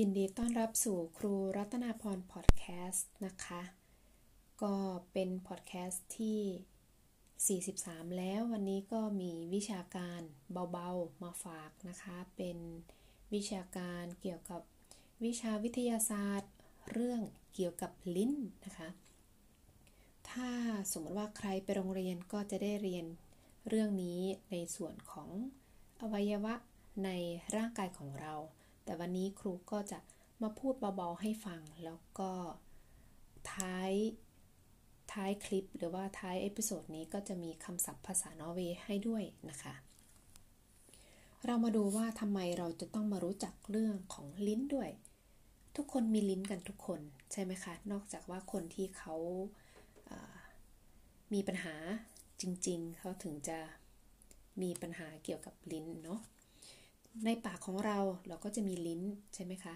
ยินดีต้อนรับสู่ครูรัตนาพรพอดแคสต์นะคะ ก็เป็นพอดแคสต์ที่ 43 แล้ววันนี้ก็มีวิชาการเบาๆมาฝากนะคะ เป็นวิชาการเกี่ยวกับวิชาวิทยาศาสตร์ เรื่องเกี่ยวกับลิ้นนะคะ ถ้าสมมติว่าใครไปโรงเรียนก็จะได้เรียนเรื่องนี้ในส่วนของอวัยวะในร่างกายของเรา แต่วันนี้ครูก็จะมาพูดเบาๆให้ฟัง แล้วก็ท้ายท้ายคลิปหรือว่าท้าย episode นี้ก็จะมีคำศัพท์ภาษานอร์เวย์ให้ด้วยนะคะ เรามาดูว่าทำไมเราจะต้องมารู้จักเรื่องของลิ้นด้วย ทุกคนมีลิ้นกันทุกคนใช่ไหมคะ นอกจากว่าคนที่เขามีปัญหาจริงๆ เขาถึงจะมีปัญหาเกี่ยวกับลิ้นเนาะ ในปากของเราเราก็จะมีลิ้นใช่ไหมคะ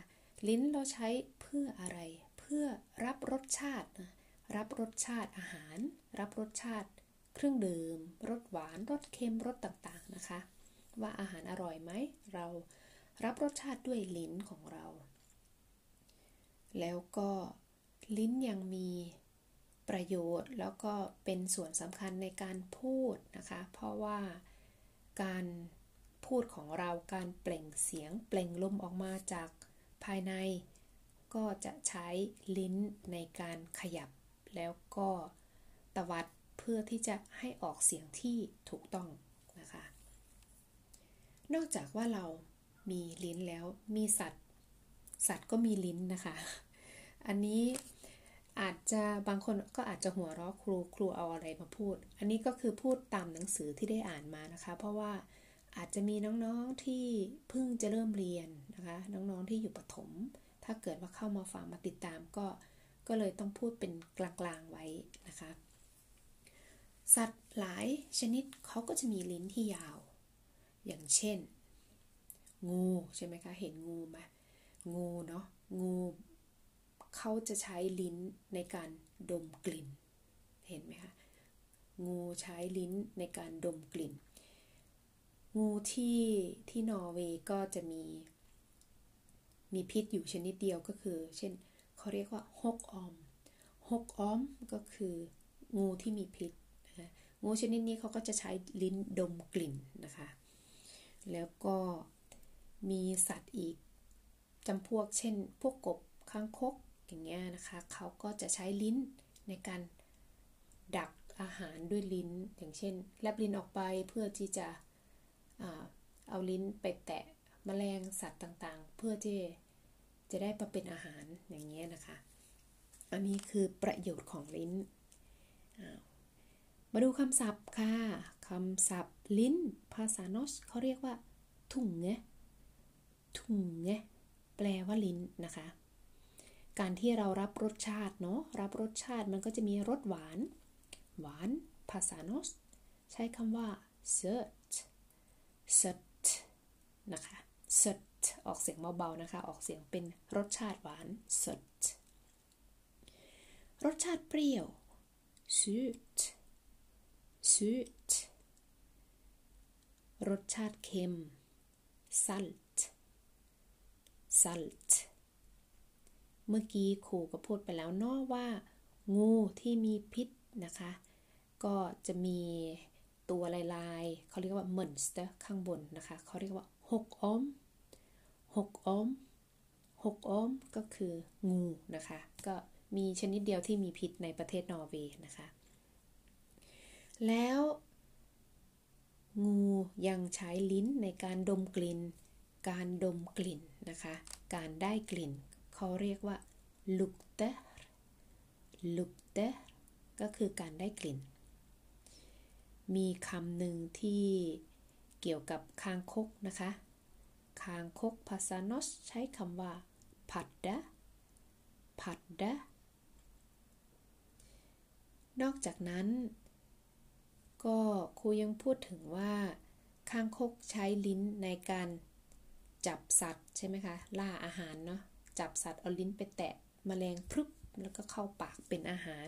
ลิ้นเราใช้เพื่ออะไร เพื่อรับรสชาติรับรสชาติอาหาร รับรสชาติ เครื่องดื่มรสหวานรสเค็มรสต่างๆนะคะ ว่าอาหารอร่อยไหมเรารับรสชาติด้วยลิ้นของเรา แล้วก็ลิ้นยังมีประโยชน์แล้วก็เป็นส่วนสำคัญในการพูดนะคะ เพราะว่าการ พูดของเราการเปล่งเสียงเปล่งลมออกมาจากภายใน ก็จะใช้ลิ้นในการขยับ แล้วก็ตวัดเพื่อที่จะให้ออกเสียงที่ถูกต้องนะคะ นอกจากว่าเรามีลิ้นแล้วมีสัตว์ สัตว์ก็มีลิ้นนะคะ อันนี้อาจจะบางคนก็อาจจะหัวเราะครูครูเอาอะไรมาพูด อันนี้ก็คือพูดตามหนังสือที่ได้อ่านมานะคะ เพราะว่า อาจจะมีน้องๆที่เพิ่งจะเริ่มเรียนนะคะ น้องๆที่อยู่ปฐมถ้าเกิดว่าเข้ามาฟังมาติดตามก็ก็เลยต้องพูดเป็นกลางๆไว้นะคะ สัตว์หลายชนิดเขาก็จะมีลิ้นที่ยาว อย่างเช่น งูใช่ไหมคะเห็นงูไหมงูเนาะงูเขาจะใช้ลิ้นในการดมกลิ่น เห็นไหมคะงูใช้ลิ้นในการดมกลิ่น งูที่ที่นอร์เวย์ก็จะมี มีพิษอยู่ชนิดเดียวก็คือ เช่นเขาเรียกว่าฮกออมฮกออมก็คืองูที่มีพิษนะงูชนิดนี้เขาก็จะใช้ลิ้นดมกลิ่นนะคะ แล้วก็มีสัตว์อีกจำพวกเช่น พวกกบค้างคกอย่างเงี้ยนะคะเขาก็จะใช้ลิ้นในการดักอาหารด้วยลิ้น อย่างเช่นแลบลิ้นออกไปเพื่อที่จะ เอาลิ้นไปแตะมแมลงสัตว์ต่างๆ เพื่อที่จะได้มาเป็นอาหารอย่างเงี้ยนะคะ อันนี้คือประโยชน์ของลิ้น มาดูคำศัพท์ค่ะคำศัพท์ลิ้น ภาษาโนสเขาเรียกว่า ถุงเงถุงเงแปลว่าลิ้นนะคะ การที่เรารับรสชาติเนาะรับรสชาติมันก็จะมีรสหวาน หวาน ภาษาโนสใช้คำว่า s ö t ส ดนะคะสดออกเสียงเบาๆนะคะ ออกเสียงเป็นรสชาติหวานสดรสชาติเปรี้ยว surt surt รสชาติเค็ม salt salt เมื่อกี้ครูก็พูดไปแล้วเนาะว่า งูที่มีพิษนะคะ ก็จะมี ตัวลายๆเขาเรียกว่า m ม n s t e r ข้างบนนะคะเขาเรียกว่าหกอมหกอมหกอมก็คืองูนะคะ ก็มีชนิดเดียวที่มีพิษในประเทศนอร์เวย์นะคะ แล้ว งูยังใช้ลิ้นในการดมกลิ่น การดมกลิ่นนะคะ การได้กลิ่นเขาเรียกว่าlukter lukter ก็คือการได้กลิ่น มีคำหนึ่งที่เกี่ยวกับคางคกนะคะ คางคกภาษา norsk ใช้คำว่า padde padde นอกจากนั้น ก็ครูยังพูดถึงว่าคางคกใช้ลิ้นในการจับสัตว์ใช่ไหมคะ ล่าอาหารเนาะ จับสัตว์เอาลิ้นไปแตะมแมลงพรึบแล้วก็เข้าปากเป็นอาหาร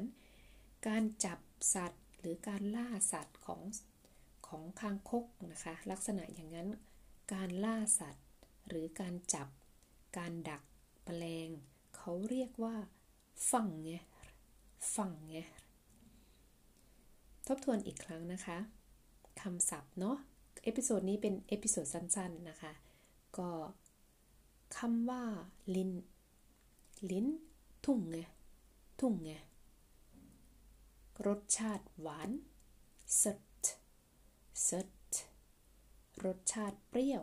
การจับสัตว์ หรือการล่าสัตว์ของของคางคกนะคะลักษณะอย่างนั้น การล่าสัตว์ หรือการจับ การดักแมลงเขาเรียกว่าฟังไงฟังไงทบทวนอีกครั้งนะคะคำศัพท์เนาะ episode นี้เป็น episode สั้นๆนะคะ ก็คำว่าลิ้น ลิ้น tunge tunge รสชาติหวาน søtt søtt รสชาติเปรี้ยว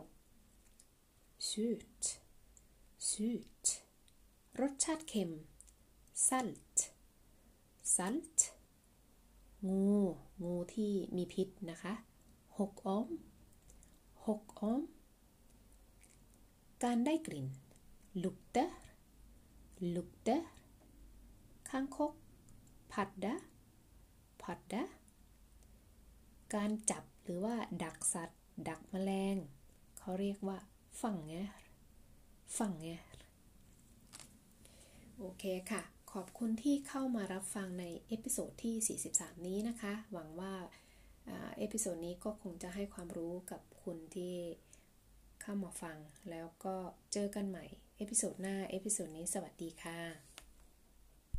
surt surt รสชาติเค็ม salt salt งู งูที่มีพิษนะคะหกอ้อมหกอ้อม การได้กลิ่น lukter lukter ข้างคกพัดเด padda padda การจับหรือว่าดักสัตว์ ดักแมลง เขาเรียกว่าฝังเงฝังเงโอเคค่ะ ขอบคุณที่เข้ามารับฟังใน episode ที่ 43 นี้นะคะ หวังว่า episode นี้ก็คงจะให้ความรู้กับคุณที่เข้ามาฟัง แล้วก็เจอกันใหม่ episode หน้า episode นี้สวัสดีค่ะ